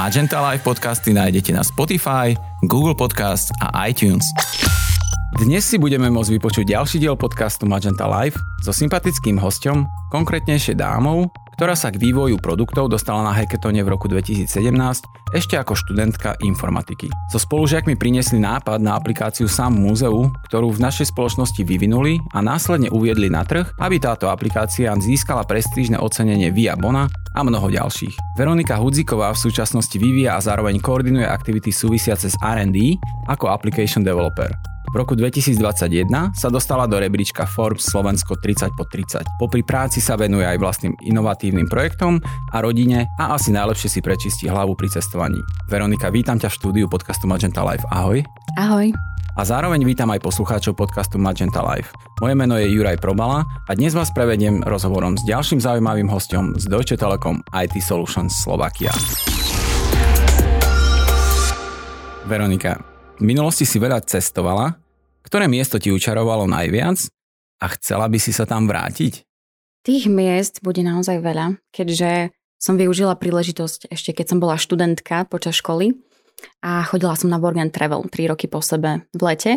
Magenta Live podcasty nájdete na Spotify, Google Podcast a iTunes. Dnes si budeme môcť vypočuť ďalší diel podcastu Magenta Live so sympatickým hostom, konkrétnejšie dámou, ktorá sa k vývoju produktov dostala na hackathone v roku 2017 ešte ako študentka informatiky. So spolužiakmi priniesli nápad na aplikáciu Sam múzeu, ktorú v našej spoločnosti vyvinuli a následne uviedli na trh, aby táto aplikácia získala prestížne ocenenie Via Bona a mnoho ďalších. Veronika Hudziková v súčasnosti vyvíja a zároveň koordinuje aktivity súvisiace s R&D ako application developer. V roku 2021 sa dostala do rebríčka Forbes Slovensko 30 po 30. Popri práci sa venuje aj vlastným inovatívnym projektom a rodine a asi najlepšie si prečistí hlavu pri cestovaní. Veronika, vítam ťa v štúdiu podcastu Magenta Live. Ahoj. Ahoj. A zároveň vítam aj poslucháčov podcastu Magenta Live. Moje meno je Juraj Probala a dnes vás prevediem rozhovorom s ďalším zaujímavým hostom z Deutsche Telekom IT Solutions Slovakia. Veronika, v minulosti si veľa cestovala. Ktoré miesto ti učarovalo najviac a chcela by si sa tam vrátiť? Tých miest bude naozaj veľa, keďže som využila príležitosť ešte keď som bola študentka počas školy a chodila som na work and travel 3 roky po sebe v lete.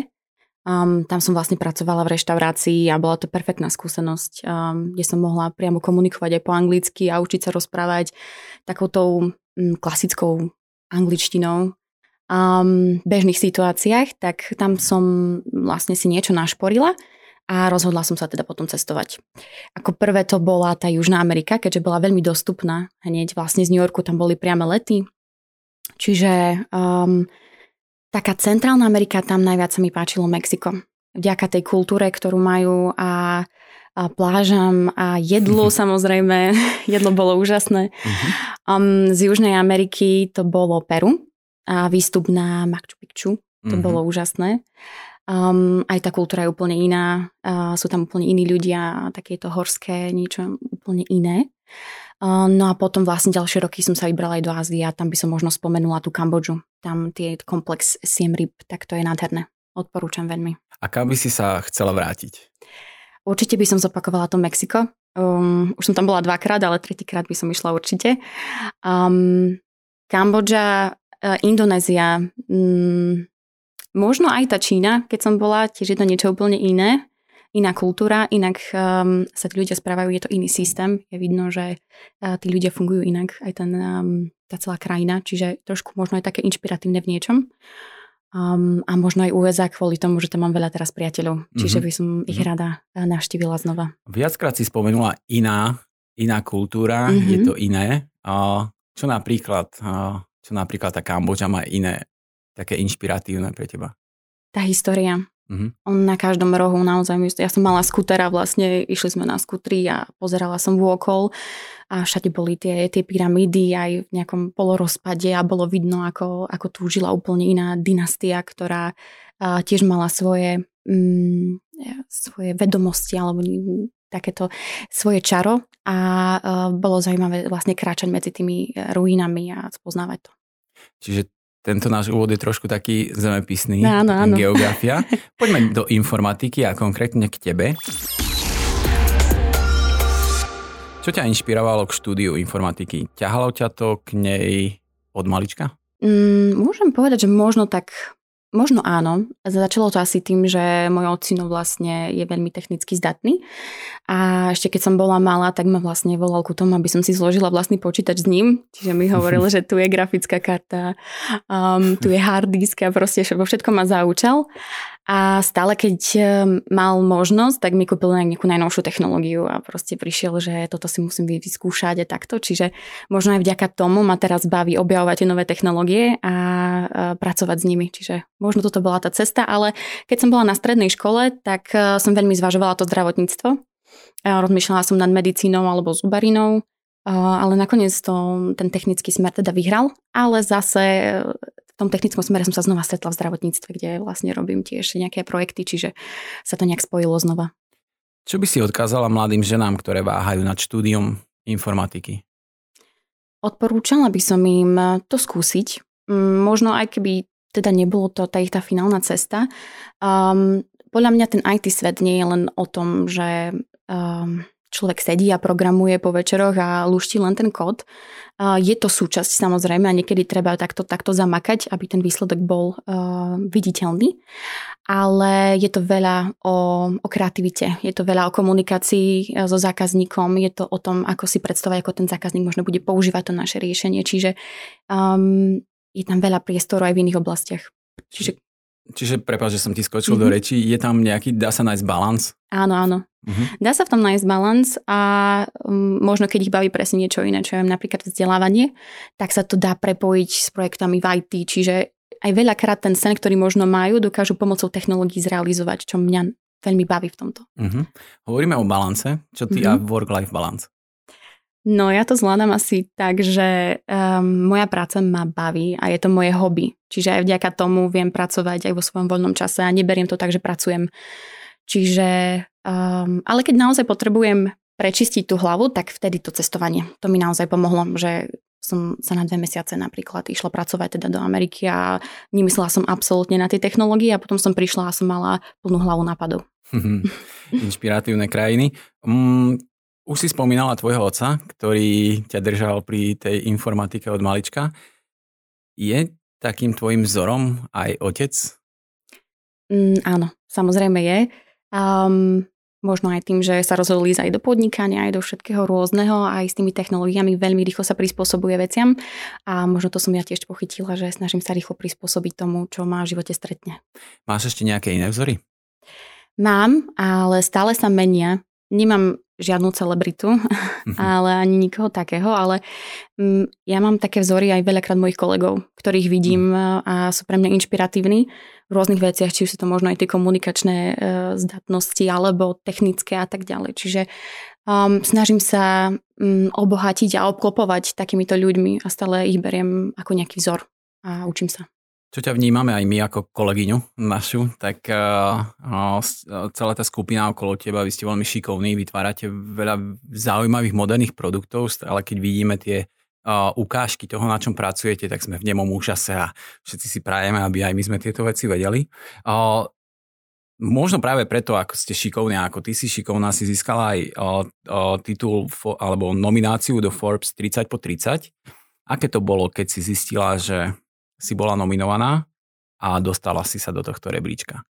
Um, tam som vlastne pracovala v reštaurácii a bola to perfektná skúsenosť, um, kde som mohla priamo komunikovať aj po anglicky a učiť sa rozprávať takoutou um, klasickou angličtinou um, bežných situáciách, tak tam som vlastne si niečo našporila a rozhodla som sa teda potom cestovať. Ako prvé to bola tá Južná Amerika, keďže bola veľmi dostupná. Hneď vlastne z New Yorku tam boli priame lety. Čiže um, taká Centrálna Amerika, tam najviac sa mi páčilo Mexiko. Vďaka tej kultúre, ktorú majú a, a plážam a jedlu samozrejme. Jedlo bolo úžasné. Uh-huh. Um, z Južnej Ameriky to bolo Peru a výstup na Machu Picchu. To mm-hmm. bolo úžasné. Um, aj tá kultúra je úplne iná, uh, sú tam úplne iní ľudia, takéto horské, niečo úplne iné. Uh, no a potom vlastne ďalšie roky som sa vybrala aj do Ázie a tam by som možno spomenula tú Kambodžu. Tam tie komplex Siem Reap, tak to je nádherné. Odporúčam veľmi. A kam by si sa chcela vrátiť? Určite by som zopakovala to Mexiko. Um, už som tam bola dvakrát, ale tretíkrát by som išla určite. Um, Kambodža E, Indonézia, mm, možno aj tá Čína, keď som bola, tiež je to niečo úplne iné, iná kultúra, inak um, sa tí ľudia správajú, je to iný systém, je vidno, že uh, tí ľudia fungujú inak, aj ten, um, tá celá krajina, čiže trošku možno aj také inšpiratívne v niečom. Um, a možno aj USA kvôli tomu, že tam mám veľa teraz priateľov, čiže mm-hmm. by som ich mm-hmm. rada e, navštívila znova. Viackrát si spomenula iná, iná kultúra, mm-hmm. je to iné. Uh, čo napríklad uh, čo napríklad tá Kambodža má iné, také inšpiratívne pre teba? Tá história. Uh-huh. On na každom rohu naozaj, ja som mala skutera vlastne, išli sme na skutri a pozerala som vôkol a všade boli tie, tie pyramídy aj v nejakom polorozpade a bolo vidno, ako, ako tu žila úplne iná dynastia, ktorá a, tiež mala svoje, mm, svoje vedomosti alebo takéto svoje čaro a uh, bolo zaujímavé vlastne kráčať medzi tými ruinami a spoznávať to. Čiže tento náš úvod je trošku taký zemepisný, áno, áno. geografia. Poďme do informatiky a konkrétne k tebe. Čo ťa inšpirovalo k štúdiu informatiky? Ťahalo ťa to k nej od malička? Mm, môžem povedať, že možno tak Možno áno. Začalo to asi tým, že môj ocino vlastne je veľmi technicky zdatný. A ešte keď som bola malá, tak ma vlastne volal ku tomu, aby som si zložila vlastný počítač s ním. Čiže mi hovoril, že tu je grafická karta, um, tu je hard disk a proste vo všetko ma zaučal. A stále, keď e, mal možnosť, tak mi kúpil nejakú najnovšiu technológiu a proste prišiel, že toto si musím vyskúšať a takto. Čiže možno aj vďaka tomu ma teraz baví objavovať nové technológie a e, pracovať s nimi. Čiže možno toto bola tá cesta, ale keď som bola na strednej škole, tak e, som veľmi zvažovala to zdravotníctvo. Rozmýšľala som nad medicínou alebo zubarinou, ale nakoniec to, ten technický smer teda vyhral, ale zase v tom technickom smere som sa znova stretla v zdravotníctve, kde vlastne robím tiež nejaké projekty, čiže sa to nejak spojilo znova. Čo by si odkázala mladým ženám, ktoré váhajú nad štúdium informatiky? Odporúčala by som im to skúsiť. Mm, možno aj keby teda nebolo to tá ich tá finálna cesta. Um, podľa mňa ten IT svet nie je len o tom, že um, človek sedí a programuje po večeroch a luští len ten kód. Je to súčasť samozrejme a niekedy treba takto, takto zamakať, aby ten výsledok bol uh, viditeľný. Ale je to veľa o, o kreativite, je to veľa o komunikácii e, so zákazníkom, je to o tom, ako si predstavať, ako ten zákazník možno bude používať to naše riešenie. Čiže um, je tam veľa priestoru aj v iných oblastiach. Čiže Čiže, prepáč, že som ti skočil mm-hmm. do reči, je tam nejaký, dá sa nájsť balans? Áno, áno. Mm-hmm. Dá sa v tom nájsť balans a um, možno keď ich baví presne niečo iné, čo je napríklad vzdelávanie, tak sa to dá prepojiť s projektami v IT, čiže aj veľakrát ten sen, ktorý možno majú, dokážu pomocou technológií zrealizovať, čo mňa veľmi baví v tomto. Mm-hmm. Hovoríme o balance. Čo ty mm-hmm. a work-life balance? No ja to zvládam asi tak, že um, moja práca ma baví a je to moje hobby. Čiže aj vďaka tomu viem pracovať aj vo svojom voľnom čase a neberiem to tak, že pracujem. Čiže, um, ale keď naozaj potrebujem prečistiť tú hlavu, tak vtedy to cestovanie. To mi naozaj pomohlo, že som sa na dve mesiace napríklad išla pracovať teda do Ameriky a nemyslela som absolútne na tie technológie a potom som prišla a som mala plnú hlavu nápadov. Inšpiratívne krajiny. Už si spomínala tvojho otca, ktorý ťa držal pri tej informatike od malička. Je takým tvojim vzorom aj otec? Mm, áno, samozrejme je. Um, možno aj tým, že sa rozhodol ísť aj do podnikania, aj do všetkého rôzneho, aj s tými technológiami veľmi rýchlo sa prispôsobuje veciam. A možno to som ja tiež pochytila, že snažím sa rýchlo prispôsobiť tomu, čo ma v živote stretne. Máš ešte nejaké iné vzory? Mám, ale stále sa menia. Nemám žiadnu celebritu, mm-hmm. ale ani nikoho takého, ale mm, ja mám také vzory aj veľakrát mojich kolegov, ktorých vidím mm. a sú pre mňa inšpiratívni v rôznych veciach, či už sú to možno aj tie komunikačné e, zdatnosti alebo technické a tak ďalej. Čiže um, snažím sa um, obohatiť a obklopovať takýmito ľuďmi a stále ich beriem ako nejaký vzor a učím sa čo ťa vnímame aj my ako kolegyňu našu, tak uh, uh, celá tá skupina okolo teba, vy ste veľmi šikovní, vytvárate veľa zaujímavých moderných produktov, ale keď vidíme tie uh, ukážky toho, na čom pracujete, tak sme v nemom úžase a všetci si prajeme, aby aj my sme tieto veci vedeli. Možno práve preto, ako ste šikovní, ako ty si šikovná, si získala aj titul alebo nomináciu do Forbes 30 po 30. Aké to bolo, keď si zistila, že si bola nominovaná a dostala si sa do tohto rebríčka?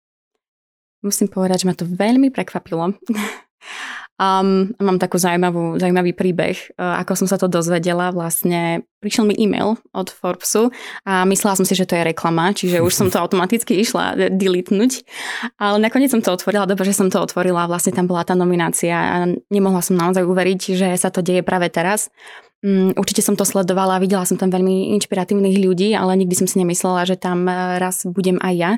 Musím povedať, že ma to veľmi prekvapilo. Um, mám takú zaujímavú, zaujímavý príbeh, uh, ako som sa to dozvedela. Vlastne prišiel mi e-mail od Forbesu a myslela som si, že to je reklama, čiže už som to automaticky išla deletnúť. Ale nakoniec som to otvorila, dobre, že som to otvorila. Vlastne tam bola tá nominácia a nemohla som naozaj uveriť, že sa to deje práve teraz. Um, určite som to sledovala videla som tam veľmi inšpiratívnych ľudí, ale nikdy som si nemyslela, že tam uh, raz budem aj ja.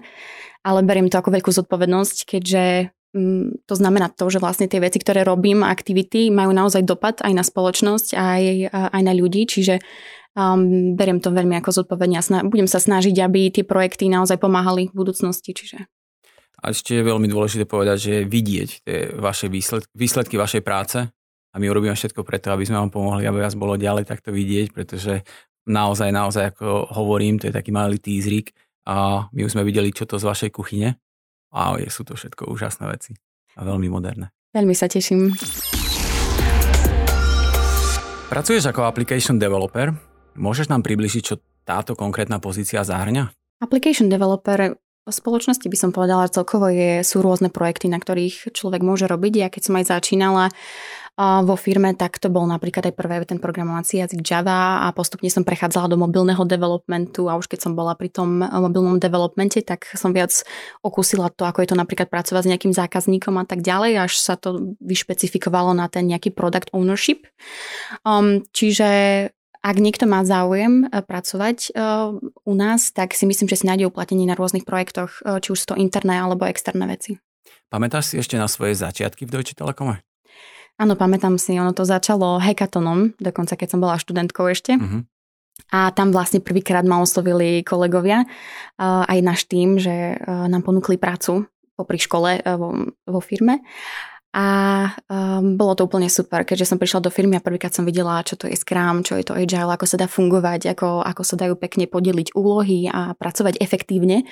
Ale beriem to ako veľkú zodpovednosť, keďže Mm, to znamená to, že vlastne tie veci, ktoré robím, aktivity, majú naozaj dopad aj na spoločnosť, aj, aj na ľudí, čiže um, beriem to veľmi ako zodpovedne a sna- budem sa snažiť, aby tie projekty naozaj pomáhali v budúcnosti. Čiže. A ešte je veľmi dôležité povedať, že vidieť tie vaše výsledky, výsledky vašej práce a my urobíme všetko preto, aby sme vám pomohli, aby vás bolo ďalej takto vidieť, pretože naozaj, naozaj, ako hovorím, to je taký malý teaserik a my už sme videli, čo to z vašej kuchyne a sú to všetko úžasné veci a veľmi moderné. Veľmi sa teším. Pracuješ ako application developer. Môžeš nám približiť, čo táto konkrétna pozícia zahrňa? Application developer v spoločnosti by som povedala, že celkovo je, sú rôzne projekty, na ktorých človek môže robiť. Ja keď som aj začínala vo firme, tak to bol napríklad aj prvé ten programovací jazyk Java a postupne som prechádzala do mobilného developmentu a už keď som bola pri tom mobilnom developmente, tak som viac okúsila to, ako je to napríklad pracovať s nejakým zákazníkom a tak ďalej, až sa to vyšpecifikovalo na ten nejaký product ownership. Um, čiže ak niekto má záujem e, pracovať uh, u nás, tak si myslím, že si nájde uplatnenie na rôznych projektoch, uh, či už sú to interné alebo externé veci. Pamätáš si ešte na svoje začiatky v Deutsche Telekome? Áno, pamätám si, ono to začalo hackathonom, dokonca keď som bola študentkou ešte. Uh-huh. A tam vlastne prvýkrát ma oslovili kolegovia, aj náš tým, že nám ponúkli prácu popri škole vo, vo firme. A bolo to úplne super, keďže som prišla do firmy a prvýkrát som videla, čo to je Scrum, čo je to Agile, ako sa dá fungovať, ako, ako sa dajú pekne podeliť úlohy a pracovať efektívne.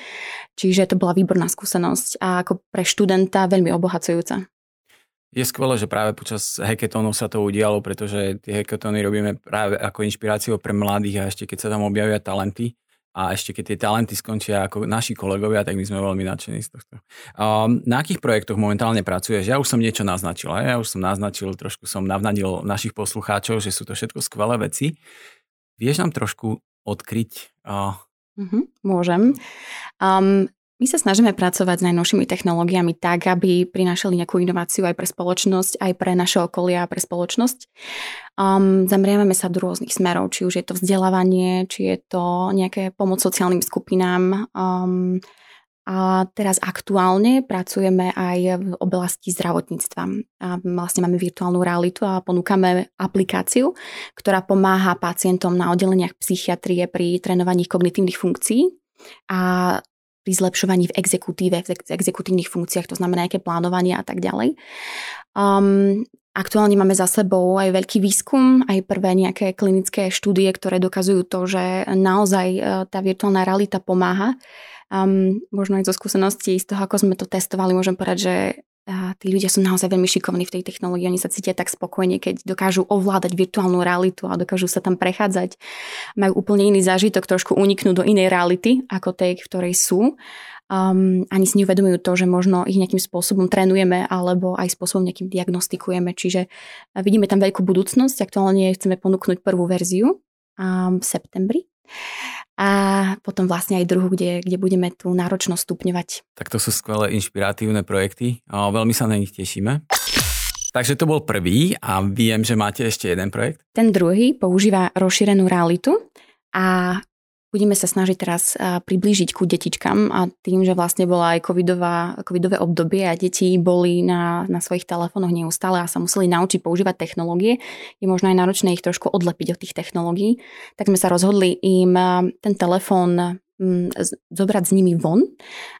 Čiže to bola výborná skúsenosť a ako pre študenta veľmi obohacujúca. Je skvelé, že práve počas hackathonu sa to udialo, pretože tie hackathony robíme práve ako inšpiráciu pre mladých a ešte keď sa tam objavia talenty a ešte keď tie talenty skončia ako naši kolegovia, tak my sme veľmi nadšení z tohto. Um, na akých projektoch momentálne pracuješ? Ja už som niečo naznačil, ja už som naznačil, trošku som navnadil našich poslucháčov, že sú to všetko skvelé veci. Vieš nám trošku odkryť? Uh... Mm-hmm, môžem. Um, my sa snažíme pracovať s najnovšími technológiami tak, aby prinášali nejakú inováciu aj pre spoločnosť, aj pre naše okolia a pre spoločnosť. Um, zameriavame sa do rôznych smerov, či už je to vzdelávanie, či je to nejaké pomoc sociálnym skupinám. Um, a teraz aktuálne pracujeme aj v oblasti zdravotníctva. A vlastne máme virtuálnu realitu a ponúkame aplikáciu, ktorá pomáha pacientom na oddeleniach psychiatrie pri trénovaní kognitívnych funkcií a pri zlepšovaní v exekutíve, v exekutívnych funkciách, to znamená nejaké plánovanie a tak ďalej. Um, aktuálne máme za sebou aj veľký výskum, aj prvé nejaké klinické štúdie, ktoré dokazujú to, že naozaj e, tá virtuálna realita pomáha. Um, možno aj zo skúseností z toho, ako sme to testovali, môžem povedať, že a tí ľudia sú naozaj veľmi šikovní v tej technológii, oni sa cítia tak spokojne, keď dokážu ovládať virtuálnu realitu a dokážu sa tam prechádzať. Majú úplne iný zážitok, trošku uniknúť do inej reality, ako tej, v ktorej sú. Um, ani si neuvedomujú to, že možno ich nejakým spôsobom trénujeme alebo aj spôsobom nejakým diagnostikujeme. Čiže vidíme tam veľkú budúcnosť. Aktuálne chceme ponúknuť prvú verziu um, v septembri a potom vlastne aj druhú, kde, kde budeme tú náročnosť stupňovať. Tak to sú skvelé inšpiratívne projekty. A veľmi sa na nich tešíme. Takže to bol prvý a viem, že máte ešte jeden projekt. Ten druhý používa rozšírenú realitu a Budeme sa snažiť teraz priblížiť ku detičkám a tým, že vlastne bola aj covidová, covidové obdobie a deti boli na, na svojich telefónoch neustále a sa museli naučiť používať technológie, je možno aj náročné ich trošku odlepiť od tých technológií, tak sme sa rozhodli im ten telefón zobrať s nimi von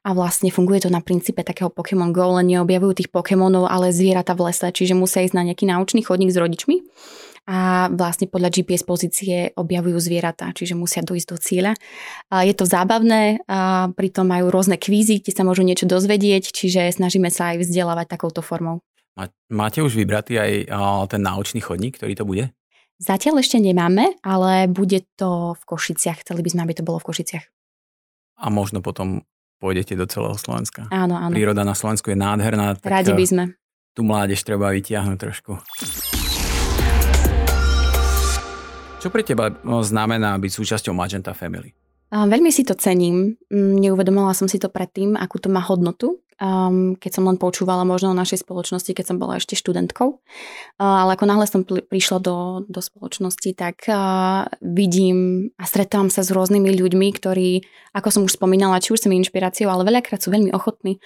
a vlastne funguje to na princípe takého Pokémon Go, len neobjavujú tých Pokémonov, ale zvieratá v lese, čiže musia ísť na nejaký naučný chodník s rodičmi a vlastne podľa GPS pozície objavujú zvieratá, čiže musia dojsť do cieľa. Je to zábavné, a pritom majú rôzne kvízy, kde sa môžu niečo dozvedieť, čiže snažíme sa aj vzdelávať takouto formou. Máte už vybratý aj ten náučný chodník, ktorý to bude? Zatiaľ ešte nemáme, ale bude to v Košiciach. Chceli by sme, aby to bolo v Košiciach. A možno potom pôjdete do celého Slovenska. Áno, áno. Príroda na Slovensku je nádherná. Radi by sme. Tu mládež treba vytiahnuť trošku. Čo pre teba znamená byť súčasťou Magenta Family? Veľmi si to cením. Mm, neuvedomila som si to predtým, akú to má hodnotu keď som len počúvala možno o našej spoločnosti, keď som bola ešte študentkou. Ale ako náhle som prišla do, do spoločnosti, tak vidím a stretávam sa s rôznymi ľuďmi, ktorí, ako som už spomínala, či už som inšpiráciou, ale veľakrát sú veľmi ochotní.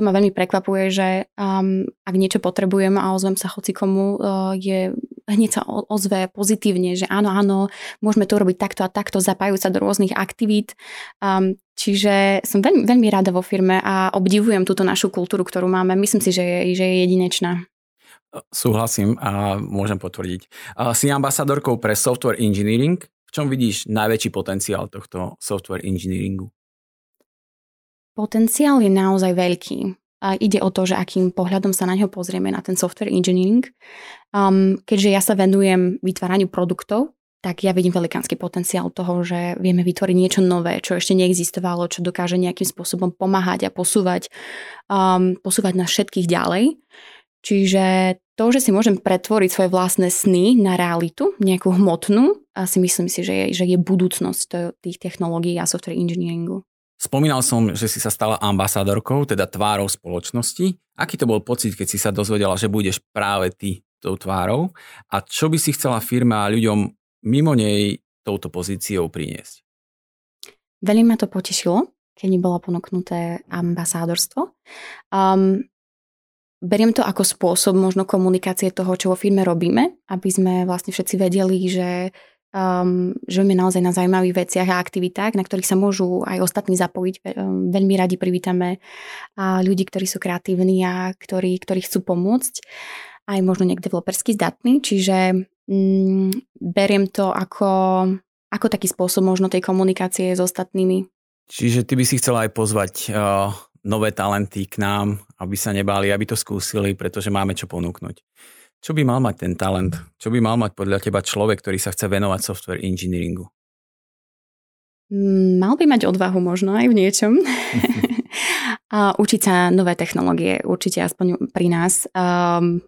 To ma veľmi prekvapuje, že ak niečo potrebujem a ozvem sa hoci komu, uh, je hneď sa ozve pozitívne, že áno, áno, môžeme to robiť takto a takto, zapájajú sa do rôznych aktivít. Um, Čiže som veľmi, veľmi rada vo firme a obdivujem túto našu kultúru, ktorú máme. Myslím si, že je, že je jedinečná. Súhlasím a môžem potvrdiť. Si ambasadorkou pre software engineering. V čom vidíš najväčší potenciál tohto software engineeringu? Potenciál je naozaj veľký. A ide o to, že akým pohľadom sa na ňo pozrieme, na ten software engineering. Um, keďže ja sa venujem vytváraniu produktov, tak ja vidím velikánsky potenciál toho, že vieme vytvoriť niečo nové, čo ešte neexistovalo, čo dokáže nejakým spôsobom pomáhať a posúvať, um, posúvať nás všetkých ďalej. Čiže to, že si môžem pretvoriť svoje vlastné sny na realitu, nejakú hmotnú, a si myslím si, že je, že je budúcnosť tých technológií a software engineeringu. Spomínal som, že si sa stala ambasádorkou, teda tvárou spoločnosti. Aký to bol pocit, keď si sa dozvedela, že budeš práve ty tou tvárou? A čo by si chcela firma a ľuďom mimo nej touto pozíciou priniesť? Veľmi ma to potešilo, keď mi bolo ponúknuté ambasádorstvo. Um, beriem to ako spôsob možno komunikácie toho, čo vo firme robíme, aby sme vlastne všetci vedeli, že um, žijeme naozaj na zaujímavých veciach a aktivitách, na ktorých sa môžu aj ostatní zapojiť. Um, veľmi radi privítame ľudí, ktorí sú kreatívni a ktorí, ktorí chcú pomôcť aj možno niekde developersky zdatní, čiže mm, beriem to ako, ako taký spôsob možno tej komunikácie s ostatnými. Čiže ty by si chcela aj pozvať uh, nové talenty k nám, aby sa nebáli, aby to skúsili, pretože máme čo ponúknuť. Čo by mal mať ten talent? Čo by mal mať podľa teba človek, ktorý sa chce venovať software engineeringu? Mm, mal by mať odvahu možno aj v niečom. a učiť sa nové technológie, určite aspoň pri nás. Um,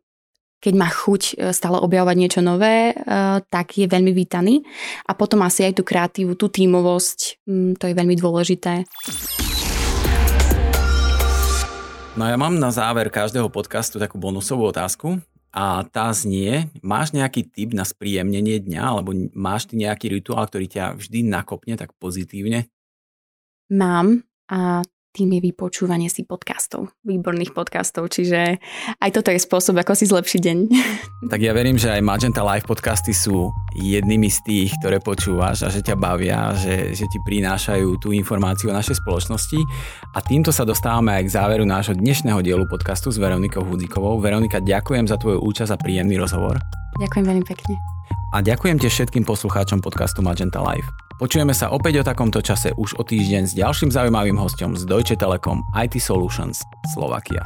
keď má chuť e, stále objavovať niečo nové, uh, tak je veľmi vítaný. A potom asi aj tú kreatívu, tú tímovosť, um, to je veľmi dôležité. No ja mám na záver každého podcastu takú bonusovú otázku a tá znie, máš nejaký tip na spríjemnenie dňa alebo máš ty nejaký rituál, ktorý ťa vždy nakopne tak pozitívne? Mám a tým je vypočúvanie si podcastov, výborných podcastov, čiže aj toto je spôsob, ako si zlepšiť deň. Tak ja verím, že aj Magenta Live podcasty sú jednými z tých, ktoré počúvaš a že ťa bavia, že, že ti prinášajú tú informáciu o našej spoločnosti. A týmto sa dostávame aj k záveru nášho dnešného dielu podcastu s Veronikou Hudzikovou. Veronika, ďakujem za tvoju účasť a príjemný rozhovor. Ďakujem veľmi pekne. A ďakujem tiež všetkým poslucháčom podcastu Magenta Live. Počujeme sa opäť o takomto čase už o týždeň s ďalším zaujímavým hostom z Deutsche Telekom IT Solutions Slovakia.